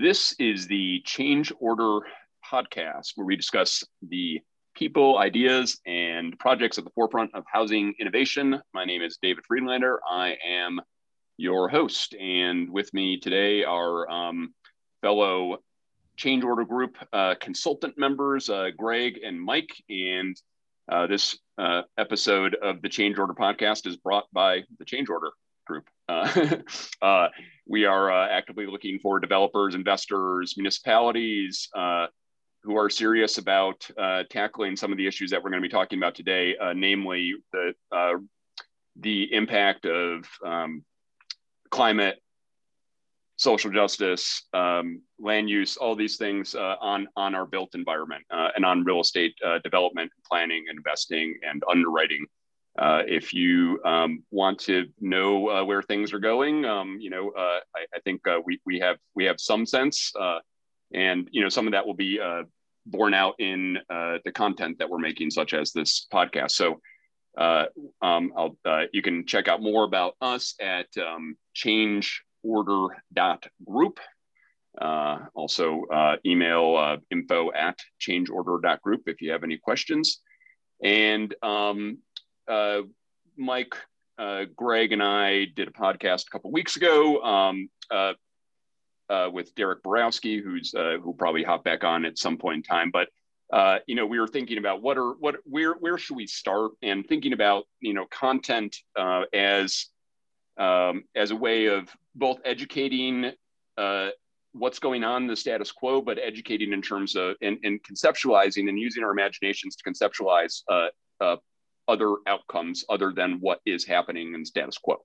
This is the Change Order podcast where we discuss the people, ideas, and projects at the forefront of housing innovation. My name is David Friedlander. I am your host. And with me today are um, fellow Change Order Group uh, consultant members, uh, Greg and Mike. And uh, this uh, episode of the Change Order podcast is brought by the Change Order Group. Uh, uh, we are uh, actively looking for developers, investors, municipalities uh, who are serious about tackling some of the issues that we're going to be talking about today, namely the the impact of um, climate, social justice, um, land use, all these things uh, on on our built environment uh, and on real estate uh, development, planning, investing, and underwriting. Uh, if you um, want to know uh, where things are going, um, you know, uh, I, I, think we we have we have some sense, and you know, some of that will be borne out in the content that we're making, such as this podcast. So. Um, you can check out more about us at um, changeorder.group. Uh, also, uh, email uh, info at changeorder.group if you have any questions. And um, uh, Mike, uh, Greg, and I did a podcast a couple weeks ago um, uh, uh, with Derek Borowski, who's uh, who'll probably hop back on at some point in time. But you know, we were thinking about what are what where where should we start, and thinking about you know content as um, as a way of both educating what's going on in the status quo, but educating in terms of and, and conceptualizing and using our imaginations to conceptualize uh, uh, other outcomes other than what is happening in status quo.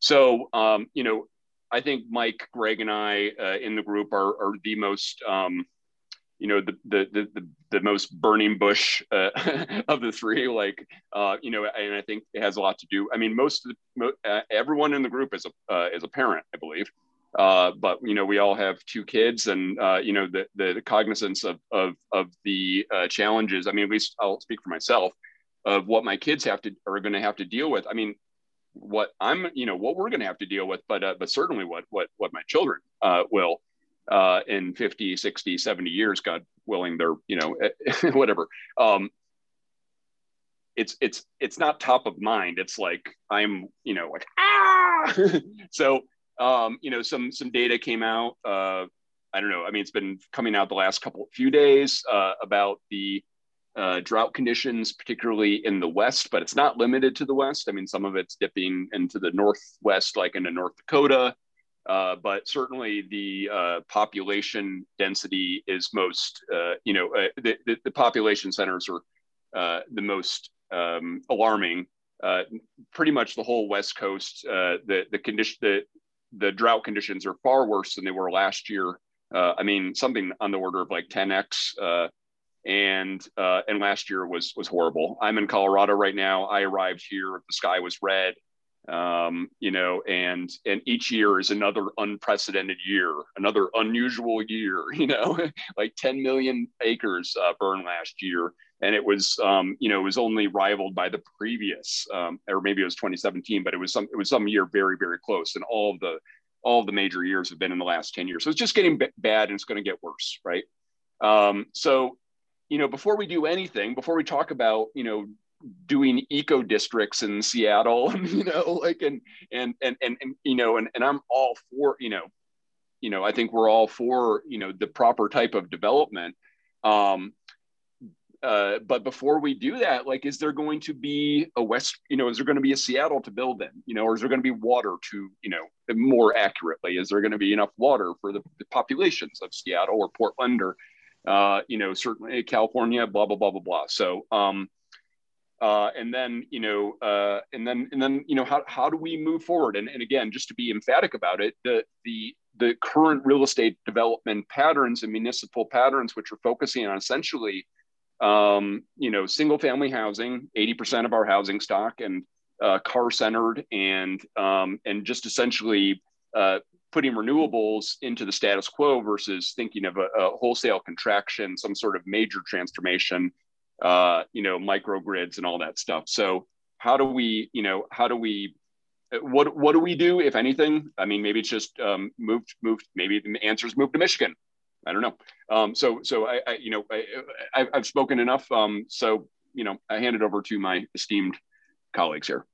So, um, you know, I think Mike, Greg, and I uh, in the group are, are the most, um, you know, the, the, the, the, most burning bush uh, of the three. Like, uh, you know, and I think it has a lot to do. I mean, most of the, uh, everyone in the group is a, uh, is a parent, I believe. Uh, but you know, we all have two kids, and you know, the, the, the cognizance of of of the challenges. I mean, at least I'll speak for myself of what my kids have to are going to have to deal with. I mean, what I'm, you know, what we're going to have to deal with, but uh, but certainly what what what my children uh, will uh, in 50, 60, 70 years, God willing, they're, you know, whatever. Um, it's it's it's not top of mind. It's like I'm, you know, like ah. so um, you know, some some data came out. Uh, I don't know. I mean, it's been coming out the last couple few days uh, about the uh, drought conditions, particularly in the West, but it's not limited to the West. I mean, some of it's dipping into the Northwest, like into North Dakota. Uh, but certainly the uh, population density is most, uh, you know, uh, the, the, the, population centers are uh, the most um, alarming. pretty much the whole West Coast, the, the condition, the, the drought conditions are far worse than they were last year. I mean, something on the order of like 10x and uh, and last year was was horrible. I'm in Colorado right now. I arrived here. The sky was red, um, you know, and and each year is another unprecedented year, another unusual year. You know, like 10 million acres uh, burned last year, and it was um, you know it was only rivaled by the previous, um, or maybe it was 2017, but it was some it was some year very very close, and all of the all of the major years have been in the last 10 years. So it's just getting b- bad, and it's going to get worse, right? Um, so you know, before we do anything, before we talk about, you know, doing eco districts in Seattle, you know, like and and and and, and you know, and, and I'm all for, you know, you know, I think we're all for, you know, the proper type of development. Um, uh, but before we do that, like, is there going to be a West, you know, is there going to be a Seattle to build in, you know, or is there going to be water to, you know, more accurately, is there going to be enough water for the, the populations of Seattle or Portland or, uh, you know, certainly California, blah, blah, blah, blah, blah. So, um, uh, and then, you know, uh, and then, and then, you know, how, how do we move forward? And, and again, just to be emphatic about it, the, the, the current real estate development patterns and municipal patterns, which are focusing on essentially, um, you know, single family housing, 80% of our housing stock and uh, car centered and, um, and just essentially uh, putting renewables into the status quo versus thinking of a, a wholesale contraction, some sort of major transformation, uh, you know, microgrids and all that stuff. So how do we, you know, how do we what what do we do if anything? I mean, maybe it's just um, moved moved. Maybe the answer's moved to Michigan. I don't know. Um, so so I, I you know I, have spoken enough. Um, so you know I hand it over to my esteemed colleagues here.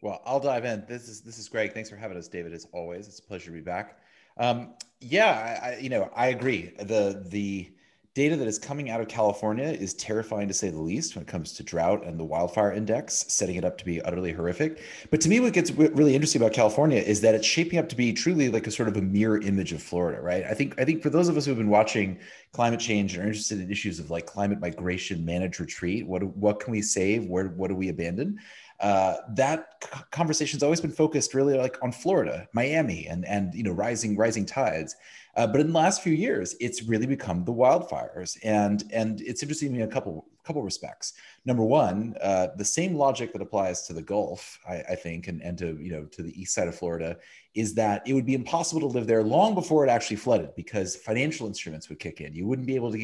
Well, I'll dive in. This is this is great. Thanks for having us, David. As always, it's a pleasure to be back. Um, yeah, I, you know, I agree. The the data that is coming out of California is terrifying to say the least when it comes to drought and the wildfire index, setting it up to be utterly horrific. But to me, what gets really interesting about California is that it's shaping up to be truly like a sort of a mirror image of Florida, right? I think I think for those of us who have been watching climate change and are interested in issues of like climate migration, managed retreat, what what can we save? Where what do we abandon? Uh, that conversation's always been focused really like on Florida, Miami, and and you know rising rising tides. Uh, but in the last few years, it's really become the wildfires, and and it's interesting in a couple couple respects. Number one, uh, the same logic that applies to the Gulf, I, I, think, and, and to you know to the east side of Florida, is that it would be impossible to live there long before it actually flooded because financial instruments would kick in. You wouldn't be able to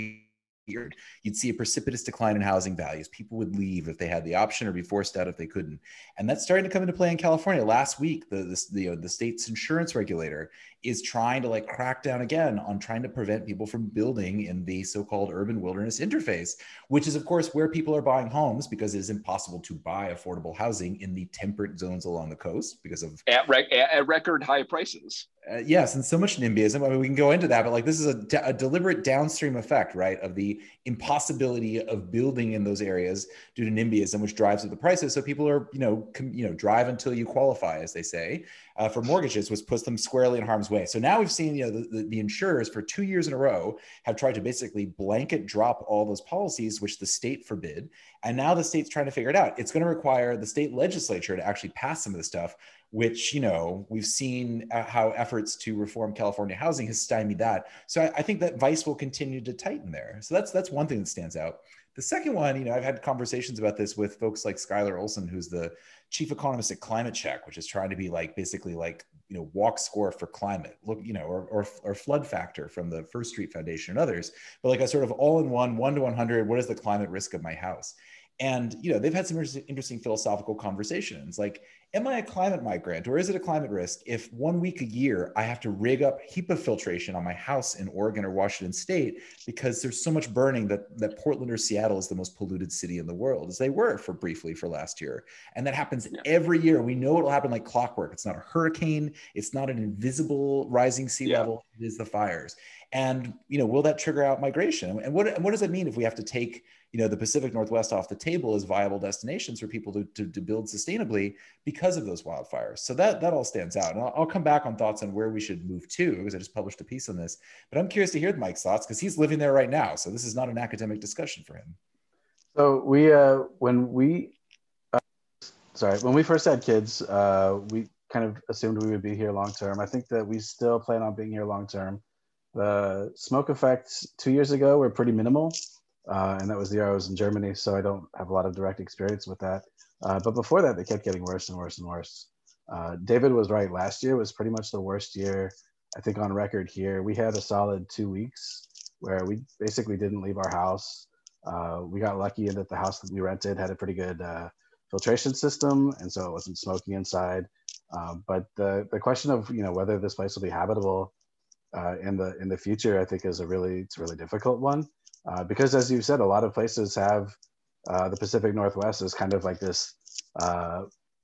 You'd see a precipitous decline in housing values. People would leave if they had the option or be forced out if they couldn't. And that's starting to come into play in California. Last week, the, the, the, the state's insurance regulator is trying to like crack down again on trying to prevent people from building in the so-called urban wilderness interface, which is of course where people are buying homes because it is impossible to buy affordable housing in the temperate zones along the coast because of at, at record high prices. Uh, yes, and so much NIMBYism. I mean, we can go into that, but like this is a, a deliberate downstream effect, right, of the impossibility of building in those areas due to NIMBYism, which drives up the prices. So people are, you know, com- you know, drive until you qualify, as they say, uh, for mortgages, which puts them squarely in harm's way. So now we've seen, you know, the, the, the insurers for two years in a row have tried to basically blanket drop all those policies, which the state forbid, and now the state's trying to figure it out. It's going to require the state legislature to actually pass some of the stuff which you know we've seen uh, how efforts to reform California housing has stymied that. So I, I, think that vice will continue to tighten there. So that's that's one thing that stands out. The second one, you know, I've had conversations about this with folks like Skylar Olson, who's the chief economist at Climate Check, which is trying to be like basically like you know walk score for climate, look you know, or or, or flood factor from the First Street Foundation and others, but like a sort of all in one, one to one hundred. What is the climate risk of my house? And you know, they've had some interesting philosophical conversations, like am I a climate migrant or is it a climate risk if one week a year I have to rig up HEPA filtration on my house in Oregon or Washington state because there's so much burning that, that Portland or Seattle is the most polluted city in the world, as they were for briefly for last year. And that happens yeah. every year. We know it'll happen like clockwork. It's not a hurricane, it's not an invisible rising sea yeah. level, it is the fires. And you know, will that trigger out migration? And what, and what does it mean if we have to take you know the Pacific Northwest off the table as viable destinations for people to, to, to build sustainably because of those wildfires. So that that all stands out. And I'll, I'll, come back on thoughts on where we should move to because I just published a piece on this. But I'm curious to hear Mike's thoughts because he's living there right now. So this is not an academic discussion for him. So we uh, when we uh, sorry when we first had kids, uh, we kind of assumed we would be here long term. I think that we still plan on being here long term. The smoke effects two years ago were pretty minimal uh, and that was the year I was in Germany, so I don't have a lot of direct experience with that. Uh, but before that, they kept getting worse and worse and worse. Uh, David was right. Last year was pretty much the worst year, I think, on record here. We had a solid two weeks where we basically didn't leave our house. Uh, we got lucky in that the house that we rented had a pretty good uh, filtration system, and so it wasn't smoking inside. Uh, but the the question of you know whether this place will be habitable in the in the future, I think, is a really it's a really difficult one. Uh, because as you said, a lot of places have uh, the Pacific Northwest is kind of like this uh,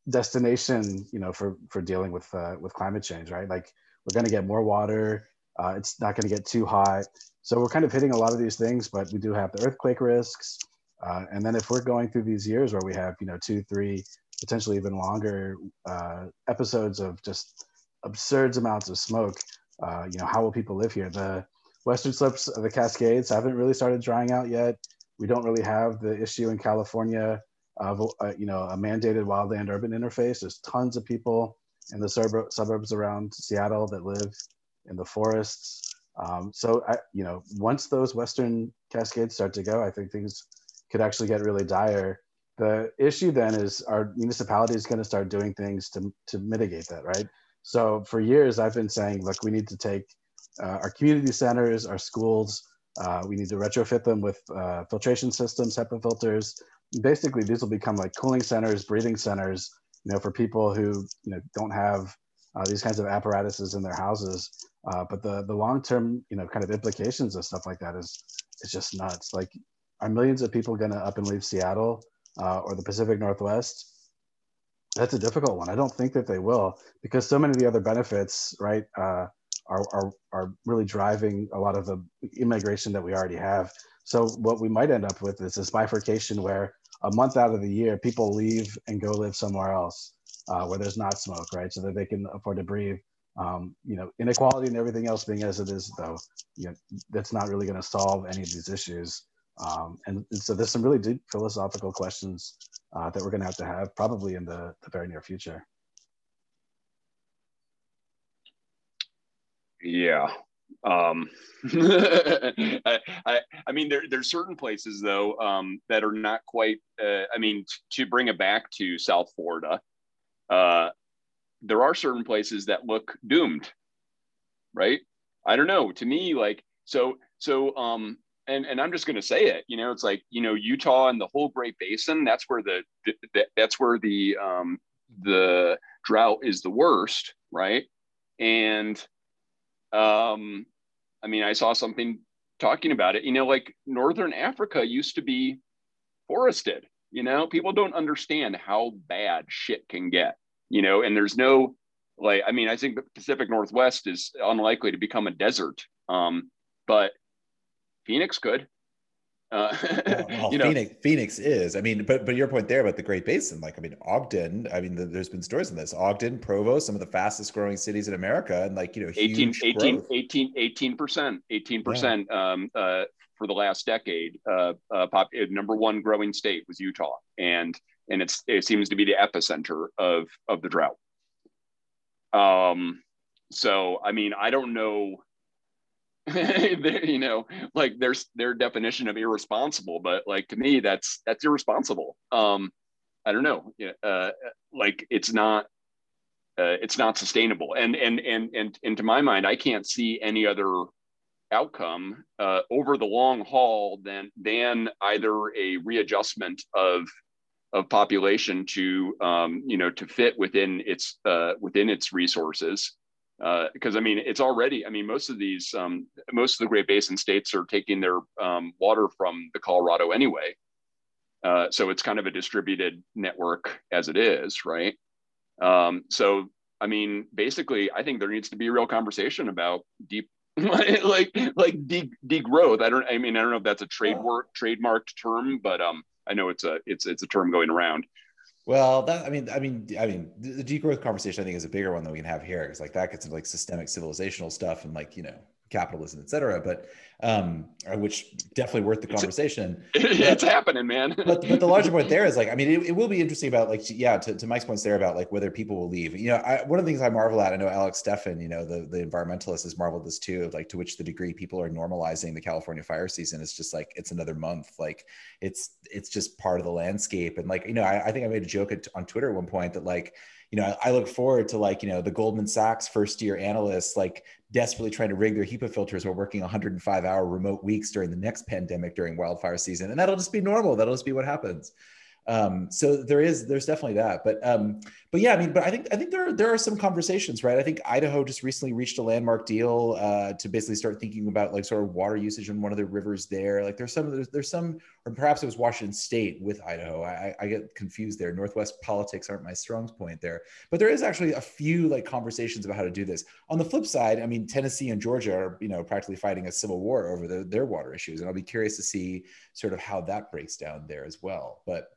destination, you know, for for dealing with uh, with climate change, right? Like we're going to get more water. Uh, it's not going to get too hot. So we're kind of hitting a lot of these things, but we do have the earthquake risks. and then if we're going through these years where we have, you know, two, three, potentially even longer episodes of just absurd amounts of smoke, you know, how will people live here? The western slopes of the Cascades haven't really started drying out yet. We don't really have the issue in California of uh, you know a mandated wildland urban interface. There's tons of people in the suburb- suburbs around Seattle that live in the forests. Um, so I, you know, once those western cascades start to go, I think things could actually get really dire. The issue then is our municipality is going to start doing things to to mitigate that, right? So for years I've been saying, look, we need to take uh, our community centers, our schools, uh, we need to retrofit them with uh, filtration systems, HEPA filters. basically these will become like cooling centers, breathing centers, you know, for people who you know don't have uh, these kinds of apparatuses in their houses. Uh, but the the long term, you know, kind of implications of stuff like that is is just nuts. Like, are millions of people going to up and leave Seattle uh, or the Pacific Northwest? That's a difficult one. I don't think that they will because so many of the other benefits, right, uh, are, are are really driving a lot of the immigration that we already have. So what we might end up with is this bifurcation where a month out of the year people leave and go live somewhere else uh, where there's not smoke, right, so that they can afford to breathe um, you know, inequality and everything else being as it is, though, you know, that's not really going to solve any of these issues. Um, and, and, so there's some really deep philosophical questions uh, that we're going to have to have probably in the, the very near future. Yeah. Um, I, I, I, mean, there, there's certain places though um, that are not quite. Uh, I mean, to bring it back to South Florida, uh, there are certain places that look doomed, right? I don't know. To me, like so, so um, and and I'm just going to say it. You know, it's like you know Utah and the whole Great Basin. That's where the, the that's where the um, the drought is the worst, right? And um, I mean, I saw something talking about it. You know, like Northern Africa used to be forested. You know, people don't understand how bad shit can get you know, and there's no like, I mean, I think the Pacific Northwest is unlikely to become a desert, um, but Phoenix could. Uh, well, you know, Phoenix, Phoenix is. I mean, but but your point there about the Great Basin, like I mean, Ogden. I mean, the, there's been stories on this. Ogden, Provo, some of the fastest growing cities in America, and like you know, 18, 18, 18, 18 percent, eighteen percent um, uh, for the last decade. Uh, uh, pop, number one growing state was Utah, and and it's it seems to be the epicenter of of the drought. Um, so I mean, I don't know, you know, like there's their definition of irresponsible, but like to me, that's that's irresponsible. Um, I don't know, uh, like it's not. Uh, it's not sustainable, and and and and and to my mind, I can't see any other outcome uh, over the long haul than than either a readjustment of of population to um, you know to fit within its uh, within its resources because uh, I mean it's already I mean most of these um, most of the Great Basin states are taking their um, water from the Colorado anyway, uh, so it's kind of a distributed network as it is, right? Um, so I mean basically I think there needs to be a real conversation about deep like like de- degrowth. I don't I mean I don't know if that's a trade work trademarked term, but um I know it's a it's it's a term going around. Well, that I mean, I mean, I mean, the degrowth conversation I think is a bigger one that we can have here because like that gets into like systemic civilizational stuff and like you know capitalism, et cetera. But um, uh, which definitely worth the conversation. It's, it's happening, man. but, but the larger point there is like, I mean, it, it, will be interesting about like, yeah, to, to Mike's points there about like whether people will leave. You know, I, one of the things I marvel at, I know Alex Steffen, you know, the, the environmentalist has marveled this too, of like to which the degree people are normalizing the California fire season. It's just like, it's another month. Like it's, it's just part of the landscape. And like, you know, I, I think I made a joke at, on Twitter at one point that like, you know, I look forward to like, you know, the Goldman Sachs first year analysts like desperately trying to rig their HEPA filters while working 105 hour remote weeks during the next pandemic during wildfire season. And that'll just be normal. That'll just be what happens. Um, so there is, there's definitely that, but, um, but yeah, I mean, but I think, I think there are, there are some conversations, right? I think Idaho just recently reached a landmark deal, uh, to basically start thinking about like sort of water usage in one of the rivers there. Like there's some, there's, there's some, or perhaps it was Washington state with Idaho. I, I get confused there. Northwest politics aren't my strong point there, but there is actually a few like conversations about how to do this. On the flip side, I mean, Tennessee and Georgia are, you know, practically fighting a civil war over the, their water issues. And I'll be curious to see sort of how that breaks down there as well. But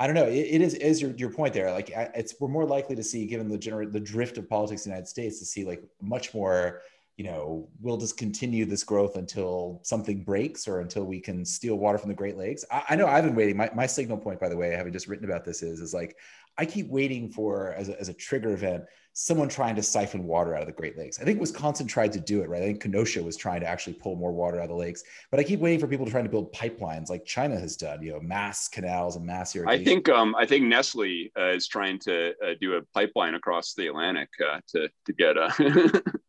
I don't know. it, it is is your, your point there. Like it's we're more likely to see, given the general the drift of politics in the United States, to see like much more. You know, we'll just continue this growth until something breaks or until we can steal water from the Great Lakes. I, I know I've been waiting. My, my signal point, by the way, having just written about this, is is like I keep waiting for as a, as a trigger event someone trying to siphon water out of the Great Lakes. I think Wisconsin tried to do it, right? I think Kenosha was trying to actually pull more water out of the lakes. But I keep waiting for people to try to build pipelines like China has done, you know, mass canals and mass irrigation. I think um, I think Nestle uh, is trying to uh, do a pipeline across the Atlantic uh, to to get uh, a.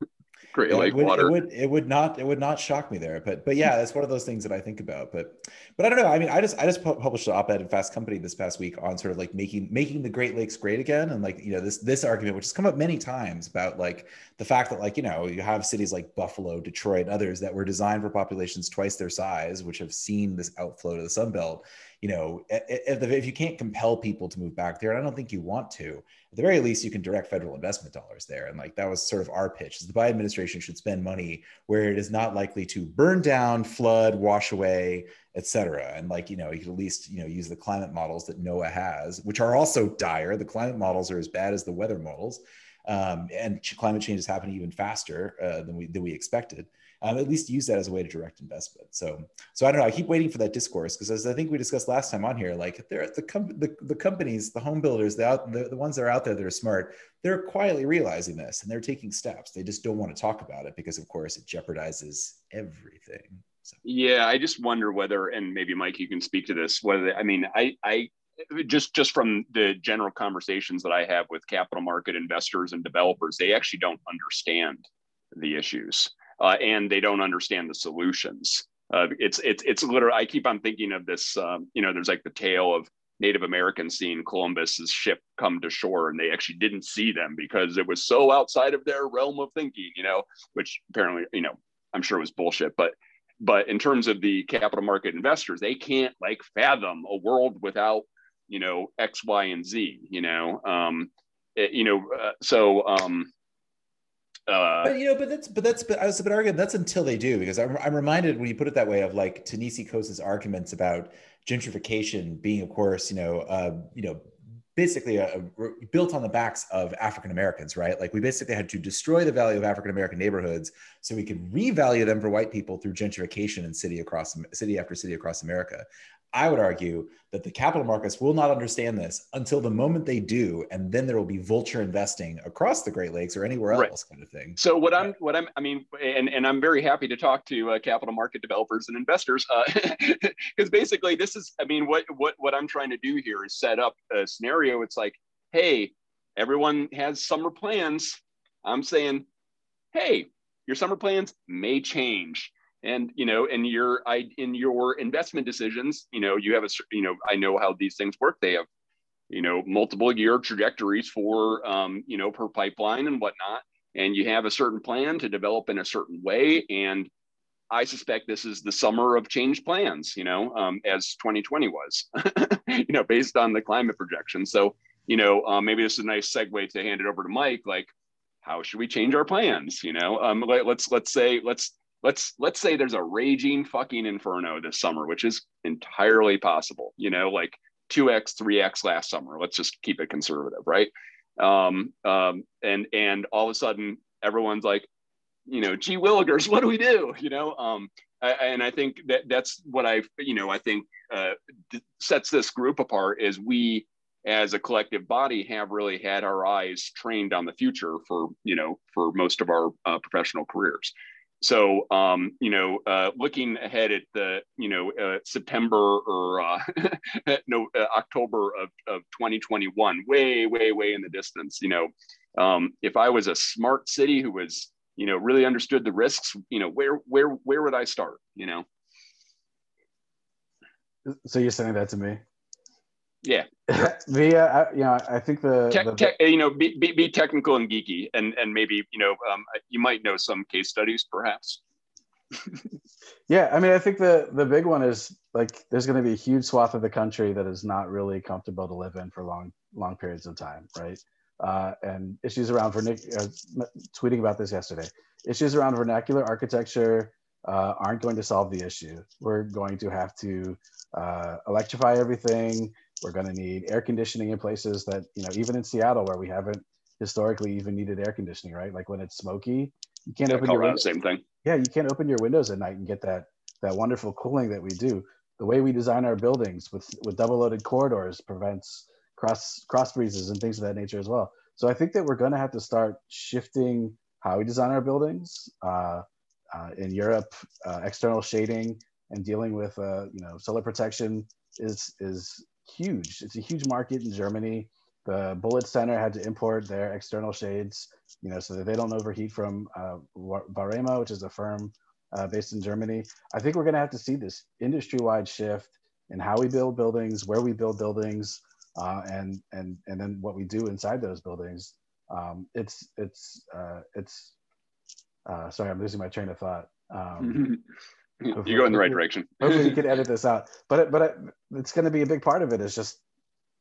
Great Lake it would, water. It would, it would not it would not shock me there. But but yeah, that's one of those things that I think about. But but I don't know. I mean, I just I just published an op-ed in Fast Company this past week on sort of like making making the Great Lakes great again, and like you know this this argument which has come up many times about like the fact that like you know you have cities like Buffalo, Detroit, and others that were designed for populations twice their size, which have seen this outflow to the Sun Belt you know, if, if you can't compel people to move back there, I don't think you want to, at the very least, you can direct federal investment dollars there. And like that was sort of our pitch: is the Biden administration should spend money where it is not likely to burn down, flood, wash away, et cetera. And like you know, you could at least you know use the climate models that NOAA has, which are also dire. The climate models are as bad as the weather models, um, and climate change is happening even faster uh, than we than we expected um, at least use that as a way to direct investment. So, so I don't know. I keep waiting for that discourse because as I think we discussed last time on here, like they're the, com- the, the companies, the home builders, the, out, the, the ones that are out there that are smart, they're quietly realizing this and they're taking steps. They just don't want to talk about it because of course it jeopardizes everything. So. Yeah. I just wonder whether, and maybe Mike, you can speak to this, whether, I mean, I, I, just just from the general conversations that I have with capital market investors and developers, they actually don't understand the issues uh, and they don't understand the solutions. Uh, it's it's it's literally. I keep on thinking of this. Um, you know, there's like the tale of Native Americans seeing Columbus's ship come to shore, and they actually didn't see them because it was so outside of their realm of thinking. You know, which apparently, you know, I'm sure was bullshit. But but in terms of the capital market investors, they can't like fathom a world without you know X, Y, and Z. You know, um, it, you know, uh, so. Um, uh, but you know, but that's but that's but I was but arguing that's until they do because I'm, I'm reminded when you put it that way of like Ta-Nehisi Coates' arguments about gentrification being, of course, you know, uh, you know, basically a, a, built on the backs of African Americans, right? Like we basically had to destroy the value of African American neighborhoods so we could revalue them for white people through gentrification in city across city after city across America. I would argue that the capital markets will not understand this until the moment they do, and then there will be vulture investing across the Great Lakes or anywhere else, right. kind of thing. So what I'm, what I'm, I mean, and and I'm very happy to talk to uh, capital market developers and investors because uh, basically this is, I mean, what what what I'm trying to do here is set up a scenario. It's like, hey, everyone has summer plans. I'm saying, hey, your summer plans may change and you know and your i in your investment decisions you know you have a you know i know how these things work. They have you know multiple year trajectories for um, you know per pipeline and whatnot. And you have a certain plan to develop in a certain way. And i suspect this is the summer of change plans you know um, as 2020 was you know based on the climate projection. So you know um, maybe this is a nice segue to hand it over to mike like how should we change our plans you know? Um, let, let's let's say let's let's let's say there's a raging fucking inferno this summer, which is entirely possible. You know, like two x, three x last summer. Let's just keep it conservative, right? Um, um, and and all of a sudden, everyone's like, you know, gee willikers, what do we do? You know, um, I, and I think that that's what I, you know, I think uh, sets this group apart is we as a collective body have really had our eyes trained on the future for you know for most of our uh, professional careers so um, you know uh, looking ahead at the you know uh, september or uh, no uh, october of, of 2021 way way way in the distance you know. Um, if i was a smart city who was you know really understood the risks you know where where where would i start you know? So you're saying that to me yeah. the uh, you know, I think the, tech, the tech, you know, be, be, be, technical and geeky, and and maybe you know, um, you might know some case studies, perhaps. yeah, I mean, I think the the big one is like there's going to be a huge swath of the country that is not really comfortable to live in for long long periods of time, right? Uh, and issues around vernacular, uh, tweeting about this yesterday. Issues around vernacular architecture uh, aren't going to solve the issue. We're going to have to uh, electrify everything we're going to need air conditioning in places that, you know, even in Seattle where we haven't historically even needed air conditioning, right? Like when it's smoky, you can't yeah, open your windows. same thing. Yeah, you can't open your windows at night and get that that wonderful cooling that we do. The way we design our buildings with with double loaded corridors prevents cross cross breezes and things of that nature as well. So I think that we're going to have to start shifting how we design our buildings. Uh, uh, in Europe, uh, external shading and dealing with uh, you know solar protection is is huge. It's a huge market in Germany. the Bullitt Center had to import their external shades, you know, so that they don't overheat from uh, Warema, which is a firm uh, based in Germany. I think we're going to have to see this industry-wide shift in how we build buildings, where we build buildings, uh, and and and then what we do inside those buildings. Um, it's it's uh, it's. Uh, sorry, I'm losing my train of thought. Um, you go in the right direction. hopefully, you can edit this out. But but it's going to be a big part of it. Is just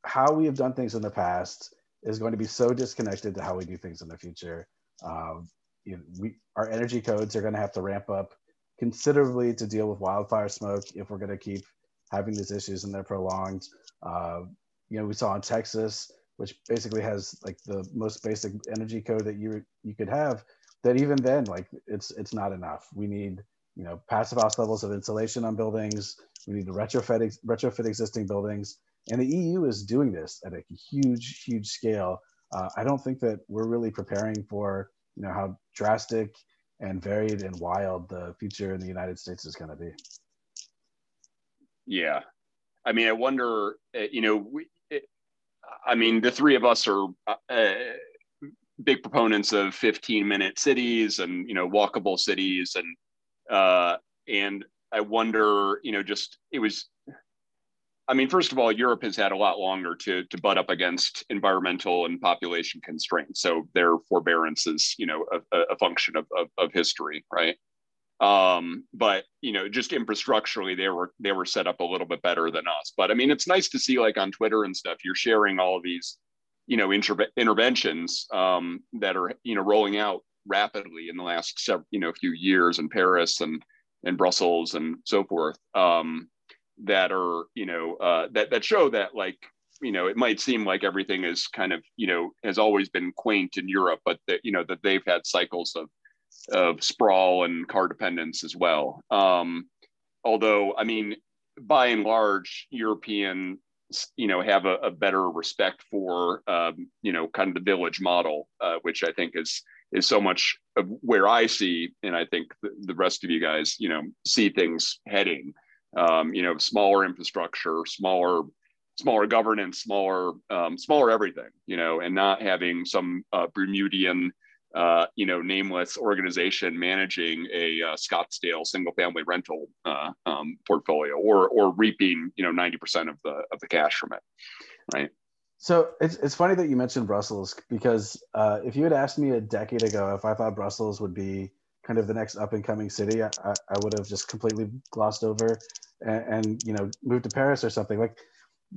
how we have done things in the past is going to be so disconnected to how we do things in the future. Um, you know, we our energy codes are going to have to ramp up considerably to deal with wildfire smoke if we're going to keep having these issues and they're prolonged. Uh, you know, we saw in Texas, which basically has like the most basic energy code that you you could have. That even then, like it's it's not enough. We need you know passive house levels of insulation on buildings. We need to retrofit retrofit existing buildings, and the EU is doing this at a huge huge scale. Uh, I don't think that we're really preparing for you know how drastic and varied and wild the future in the United States is going to be. Yeah, I mean, I wonder. Uh, you know, we, it, I mean, the three of us are uh, big proponents of 15 minute cities and you know walkable cities and uh, and I wonder, you know, just it was I mean, first of all, Europe has had a lot longer to to butt up against environmental and population constraints. So their forbearance is, you know, a, a function of, of, of, history, right? Um, but you know, just infrastructurally, they were they were set up a little bit better than us. But I mean, it's nice to see, like on Twitter and stuff, you're sharing all these, you know, inter- interventions um, that are you know rolling out rapidly in the last several, you know, few years in Paris and and Brussels and so forth. Um, that are you know uh, that that show that like you know it might seem like everything is kind of you know has always been quaint in Europe, but that you know that they've had cycles of of sprawl and car dependence as well. Um, although I mean, by and large, European you know have a, a better respect for um, you know kind of the village model, uh, which I think is is so much of where I see, and I think the, the rest of you guys you know see things heading um, you know, smaller infrastructure, smaller, smaller governance, smaller, um, smaller everything, you know, and not having some uh, Bermudian, uh, you know, nameless organization managing a uh, Scottsdale single-family rental uh, um, portfolio or or reaping, you know, ninety percent of the of the cash from it, right? So it's, it's funny that you mentioned Brussels because uh, if you had asked me a decade ago if I thought Brussels would be kind of the next up and coming city, I, I would have just completely glossed over and, and, you know moved to Paris or something. Like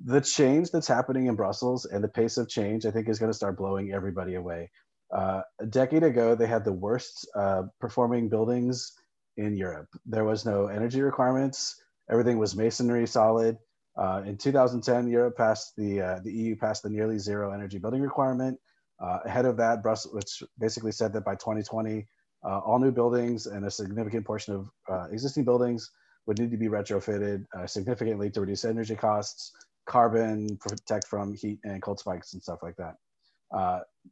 the change that's happening in Brussels and the pace of change, I think, is going to start blowing everybody away. Uh, a decade ago, they had the worst uh, performing buildings in Europe. There was no energy requirements. Everything was masonry solid. Uh, in 2010, Europe passed the uh, the EU passed the nearly zero energy building requirement. Uh, ahead of that, Brussels, which basically said that by 2020, uh, all new buildings and a significant portion of uh, existing buildings would need to be retrofitted uh, significantly to reduce energy costs, carbon, protect from heat and cold spikes and stuff like that.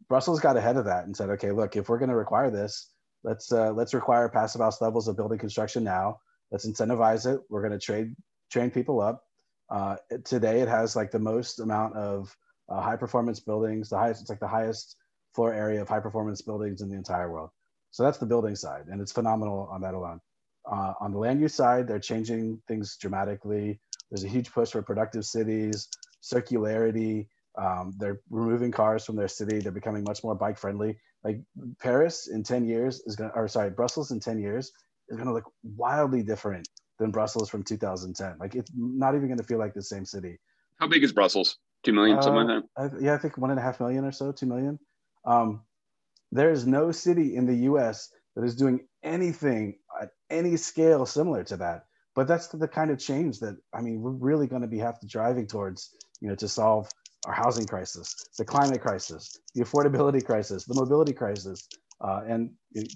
Brussels got ahead of that and said, okay, look, if we're going to require this, let's let's require passive house levels of building construction now. Let's incentivize it. We're going to trade train people up. Uh, today, it has like the most amount of high performance buildings. The highest, it's like the highest floor area of high performance buildings in the entire world. So that's the building side, and it's phenomenal on that alone. Uh, on the land use side, they're changing things dramatically. There's a huge push for productive cities, circularity. Um, they're removing cars from their city. They're becoming much more bike friendly. Like Paris in 10 years is going to, or sorry, Brussels in 10 years is going to look wildly different than Brussels from 2010. Like it's not even going to feel like the same city. How big is Brussels? Two million, uh, something like that? I, yeah, I think one and a half million or so, two million. Um, there is no city in the US that is doing anything at any scale similar to that. But that's the kind of change that I mean we're really going to be have to driving towards, you know, to solve our housing crisis, the climate crisis, the affordability crisis, the mobility crisis. Uh, and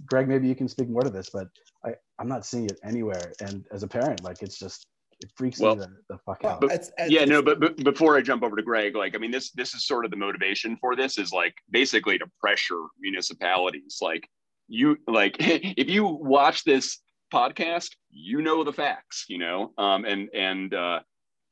Greg, maybe you can speak more to this, but I, I'm not seeing it anywhere. And as a parent, like it's just it freaks well, me the, the fuck out. But, it's, it's, yeah, no, but, but before I jump over to Greg, like, I mean, this this is sort of the motivation for this is like basically to pressure municipalities. Like, you like if you watch this podcast, you know the facts, you know, um, and and uh,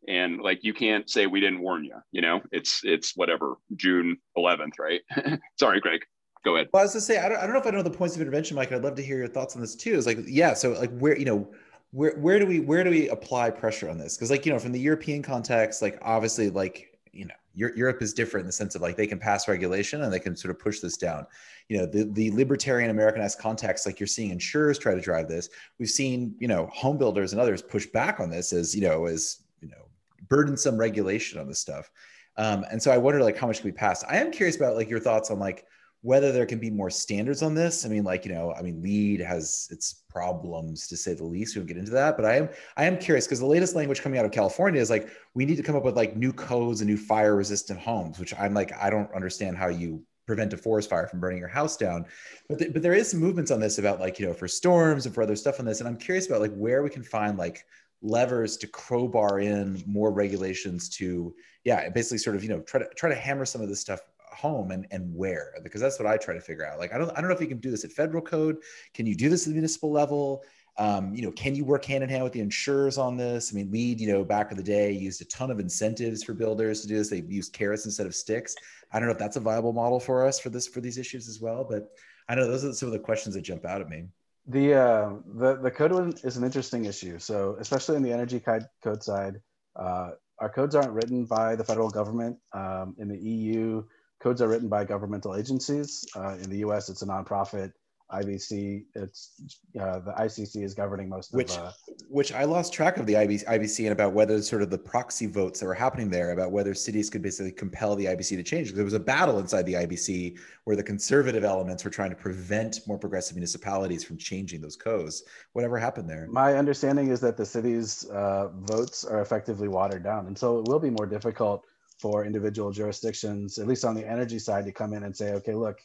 and like you can't say we didn't warn you you know it's it's whatever june 11th right sorry greg go ahead well i was to say I don't, I don't know if i know the points of intervention mike i'd love to hear your thoughts on this too it's like yeah so like where you know where where do we where do we apply pressure on this because like you know from the european context like obviously like you know Europe is different in the sense of like they can pass regulation and they can sort of push this down. You know, the, the libertarian Americanized context, like you're seeing insurers try to drive this. We've seen, you know, home builders and others push back on this as, you know, as, you know, burdensome regulation on this stuff. Um, and so I wonder like how much can we pass? I am curious about like your thoughts on like whether there can be more standards on this. I mean, like, you know, I mean, LEED has its problems to say the least. we won't get into that, but I am I am curious because the latest language coming out of California is like we need to come up with like new codes and new fire resistant homes, which I'm like, I don't understand how you prevent a forest fire from burning your house down. But but there is some movements on this about like, you know, for storms and for other stuff on this. And I'm curious about like where we can find like levers to crowbar in more regulations to yeah basically sort of you know try to try to hammer some of this stuff home and, and where because that's what i try to figure out. Like i don't i don't know if you can do this at federal code. Can you do this at the municipal level? Um, you know can you work hand in hand with the insurers on this? I mean LEED, you know back in the day used a ton of incentives for builders to do this. They used carrots instead of sticks. I don't know if that's a viable model for us for this for these issues as well but i know those are some of the questions that jump out at me. The uh, the the code one is an interesting issue. So especially in the energy code side uh, our codes aren't written by the federal government um, in the eu codes are written by governmental agencies. Uh, in the U.S., it's a nonprofit. IBC, it's uh, the ICC is governing most which, of. Uh, which I lost track of the IBC, IBC and about whether sort of the proxy votes that were happening there about whether cities could basically compel the IBC to change. There was a battle inside the IBC where the conservative elements were trying to prevent more progressive municipalities from changing those codes. Whatever happened there? My understanding is that the city's uh, votes are effectively watered down, and so it will be more difficult for individual jurisdictions, at least on the energy side, to come in and say, okay, look,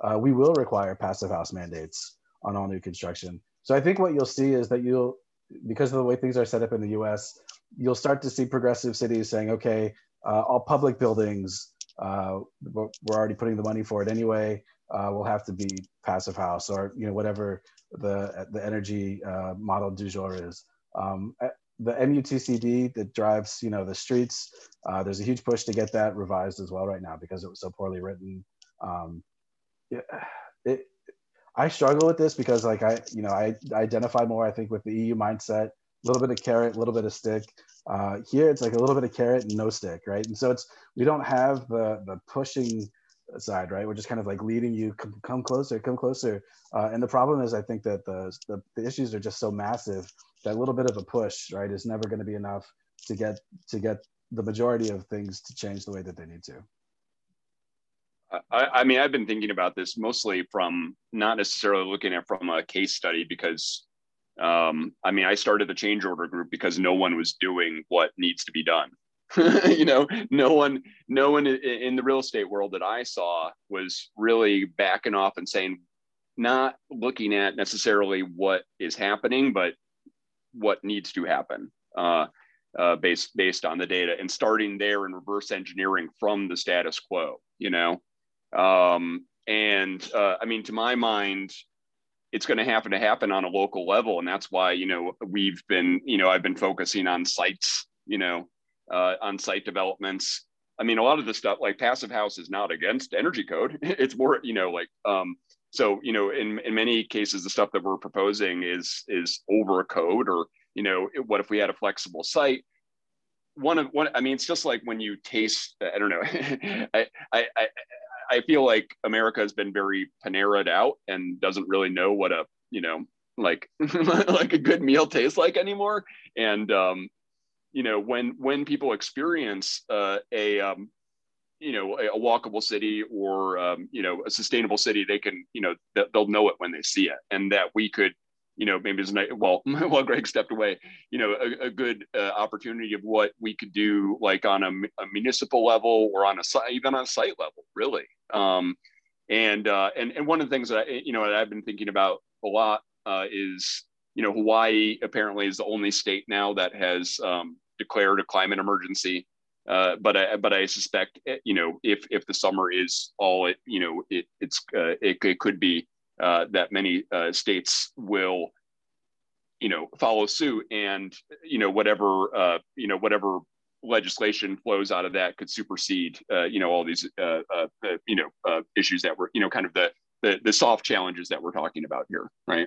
uh, we will require passive house mandates on all new construction. So I think what you'll see is that you'll, because of the way things are set up in the US, you'll start to see progressive cities saying, okay, uh, all public buildings, uh, we're already putting the money for it anyway, uh, will have to be passive house or you know whatever the the energy uh, model du jour is. Um, the MUTCD that drives, you know, the streets. Uh, there's a huge push to get that revised as well right now because it was so poorly written. Um, it, it, I struggle with this because, like, I, you know, I, I identify more, I think, with the EU mindset. A little bit of carrot, a little bit of stick. Uh, here, it's like a little bit of carrot and no stick, right? And so it's we don't have the the pushing side, right? We're just kind of like leading you, come, come closer, come closer. Uh, and the problem is, I think that the, the, the issues are just so massive that little bit of a push, right, is never going to be enough to get to get the majority of things to change the way that they need to. I, I, mean, I've been thinking about this mostly from not necessarily looking at from a case study because, um, I mean, I started the change order group because no one was doing what needs to be done. you know, no one, no one in the real estate world that I saw was really backing off and saying, not looking at necessarily what is happening, but what needs to happen uh, uh, based based on the data, and starting there and reverse engineering from the status quo. You know, um, and uh, I mean, to my mind, it's going to happen to happen on a local level, and that's why you know we've been you know I've been focusing on sites. You know, uh, on site developments. I mean, a lot of the stuff like passive house is not against energy code. It's more, you know, like um, so, you know, in in many cases, the stuff that we're proposing is is over code, or you know, what if we had a flexible site? One of one, I mean, it's just like when you taste. I don't know. I, I I I feel like America has been very Paneraed out and doesn't really know what a you know like like a good meal tastes like anymore. And um, you know when when people experience uh, a um, you know a, walkable city or um, you know a sustainable city they can you know they'll know it when they see it and that we could you know maybe it's not well while greg stepped away you know a, a good uh, opportunity of what we could do like on a, a, municipal level or on a site even on a site level really um, and uh, and and one of the things that I, you know that i've been thinking about a lot uh, is you know hawaii apparently is the only state now that has um, declared a climate emergency. Uh, but I but I suspect eh, you know if if the summer is all it you know it it's uh, it, it could be uh, that many uh, states will you know follow suit and you know whatever uh, you know whatever legislation flows out of that could supersede, uh, you know, all these, you know, issues that were, you know, kind of the, the, the soft challenges that we're talking about here, right?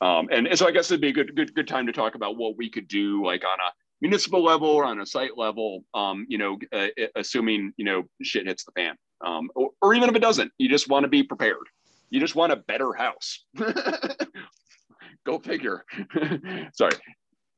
Um, and, and so I guess it'd be a good, good, good time to talk about what we could do, like on a municipal level or on a site level, um, you know, uh, assuming you know shit hits the fan, um, or, or even if it doesn't, you just want to be prepared. You just want a better house. Go figure. Sorry,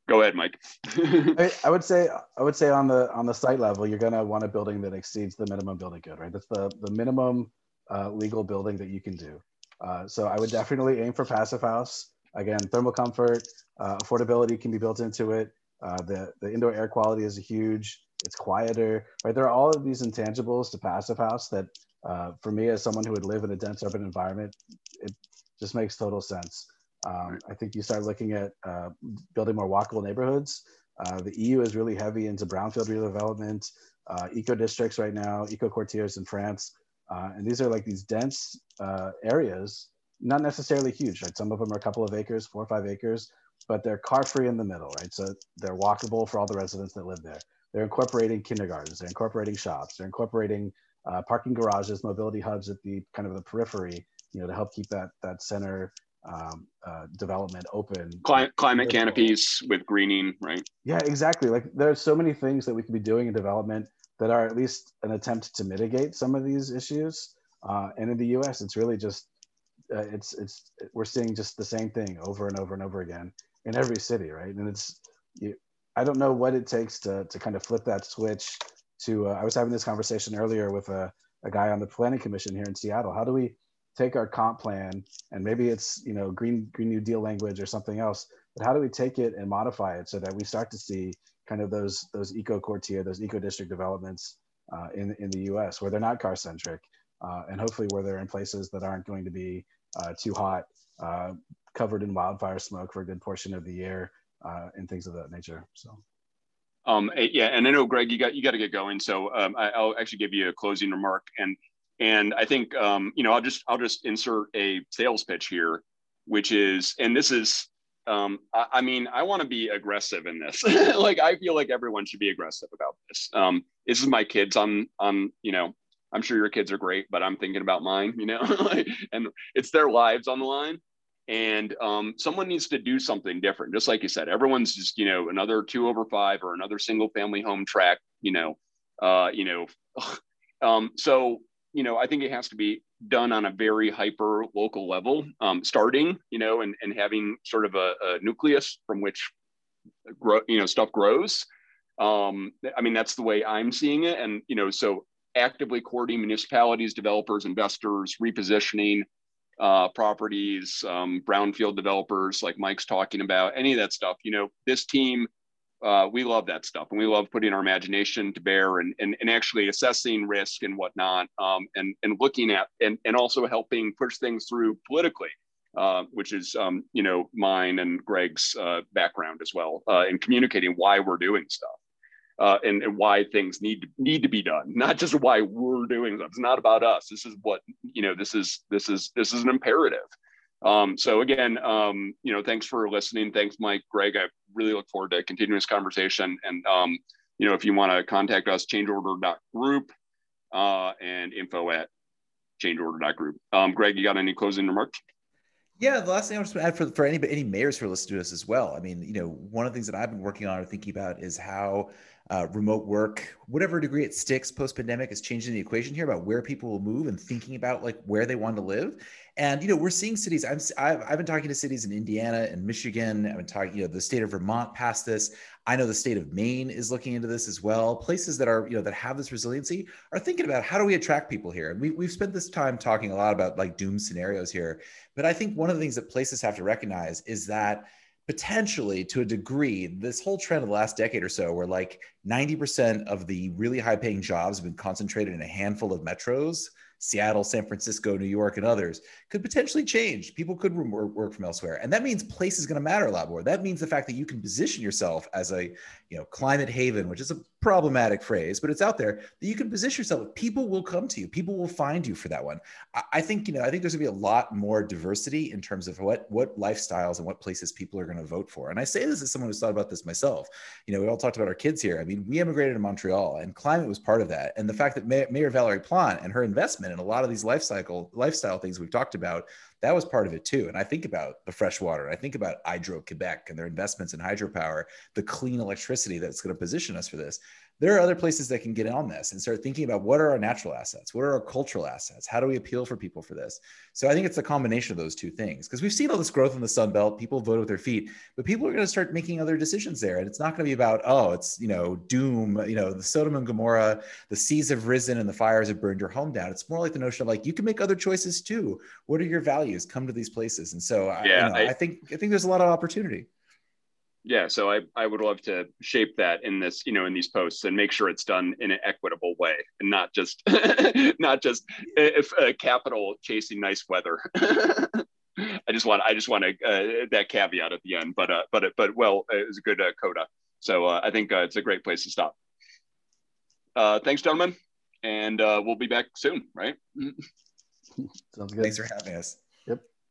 go ahead mike I, I, would say i would say on the on the site level you're going to want a building that exceeds the minimum building code right that's the the minimum uh, legal building that you can do uh, so i would definitely aim for passive house again thermal comfort uh, affordability can be built into it uh, the the indoor air quality is huge it's quieter right there are all of these intangibles to passive house that uh, for me as someone who would live in a dense urban environment it just makes total sense um, I think you start looking at uh, building more walkable neighborhoods. Uh, the EU is really heavy into brownfield redevelopment, uh, eco districts right now, eco quartiers in France. Uh, and these are like these dense uh, areas, not necessarily huge, right? Some of them are a couple of acres, four or five acres, but they're car free in the middle, right? So they're walkable for all the residents that live there. They're incorporating kindergartens, they're incorporating shops, they're incorporating uh, parking garages, mobility hubs at the kind of the periphery, you know, to help keep that, that center um, uh, development open. Climate, climate canopies with greening, right? Yeah, exactly. Like there are so many things that we could be doing in development that are at least an attempt to mitigate some of these issues. Uh, and in the U.S., it's really just uh, it's it's we're seeing just the same thing over and over and over again in every city, right? And it's you, I don't know what it takes to to kind of flip that switch. To uh, I was having this conversation earlier with a, a guy on the planning commission here in Seattle. How do we take our comp plan and maybe it's you know green green new deal language or something else but how do we take it and modify it so that we start to see kind of those those eco quartier those eco district developments uh, in in the us where they're not car centric uh, and hopefully where they're in places that aren't going to be too hot uh, covered in wildfire smoke for a good portion of the year uh, and things of that nature so um, yeah, and I know Greg, you got you got to get going. So um, I, will actually give you a closing remark, and and I think um, you know I'll just I'll just insert a sales pitch here, which is and this is um, I, I mean I want to be aggressive in this. like I feel like everyone should be aggressive about this. Um, this is my kids. I'm I'm you know I'm sure your kids are great, but I'm thinking about mine. You know, and it's their lives on the line. And um, someone needs to do something different. Just like you said, everyone's just you know another two over five or another single family home track. You know, uh, you know. Um, so you know, I think it has to be done on a very hyper local level, um, starting, you know, and, and having sort of a, a nucleus from which, grow, you know, stuff grows. Um, I mean, that's the way I'm seeing it. And, you know, so actively courting municipalities, developers, investors, repositioning uh, properties, um, brownfield developers like Mike's talking about, any of that stuff, you know, this team uh, we love that stuff and we love putting our imagination to bear and, and, and actually assessing risk and whatnot um, and, and looking at and, and also helping push things through politically uh, which is um, you know mine and greg's uh, background as well uh, in communicating why we're doing stuff uh, and, and why things need to, need to be done not just why we're doing stuff it's not about us this is what you know this is this is this is an imperative um, so again, um, you know, thanks for listening. Thanks, Mike, Greg. I really look forward to continuing this conversation. And um, you know, if you want to contact us, changeorder.group uh, and info at changeorder.group. Um, Greg, you got any closing remarks? Yeah, the last thing I was to add for, for any any mayors who are listening to us as well. I mean, you know, one of the things that I've been working on or thinking about is how uh, remote work, whatever degree it sticks post pandemic, is changing the equation here about where people will move and thinking about like where they want to live. And you know, we're seeing cities. I'm I've, I've been talking to cities in Indiana and Michigan. I've been talking, you know, the state of Vermont passed this. I know the state of Maine is looking into this as well. Places that are, you know, that have this resiliency are thinking about how do we attract people here. And we, we've spent this time talking a lot about like doom scenarios here. But I think one of the things that places have to recognize is that potentially to a degree this whole trend of the last decade or so where like 90% of the really high paying jobs have been concentrated in a handful of metros Seattle, San Francisco, New York, and others could potentially change. People could work from elsewhere, and that means place is going to matter a lot more. That means the fact that you can position yourself as a, you know, climate haven, which is a problematic phrase, but it's out there that you can position yourself. People will come to you. People will find you for that one. I, think you know. I think there's gonna be a lot more diversity in terms of what what lifestyles and what places people are going to vote for. And I say this as someone who's thought about this myself. You know, we all talked about our kids here. I mean, we immigrated to Montreal, and climate was part of that. And the fact that Mayor, Valerie Plante and her investment in a lot of these life cycle lifestyle things we've talked about that was part of it too. And I think about the fresh water. I think about Hydro Quebec and their investments in hydropower, the clean electricity that's going to position us for this there are other places that can get on this and start thinking about what are our natural assets? What are our cultural assets? How do we appeal for people for this? So i think it's a combination of those two things because we've seen all this growth in the sun belt. People vote with their feet but people are going to start making other decisions there and it's not going to be about oh it's you know doom you know the sodom and gomorrah the seas have risen and the fires have burned your home down. It's more like the notion of like you can make other choices too. What are your values? Come to these places. And so yeah, I, you know, I, I think i think there's a lot of opportunity yeah so I, I would love to shape that in this you know in these posts and make sure it's done in an equitable way and not just not just if uh, capital chasing nice weather. I just want i just want to, uh, that caveat at the end but uh, but but well it was a good uh, coda. So uh, i think uh, it's a great place to stop. Uh, thanks gentlemen and uh, we'll be back soon right? Sounds good. Thanks for having us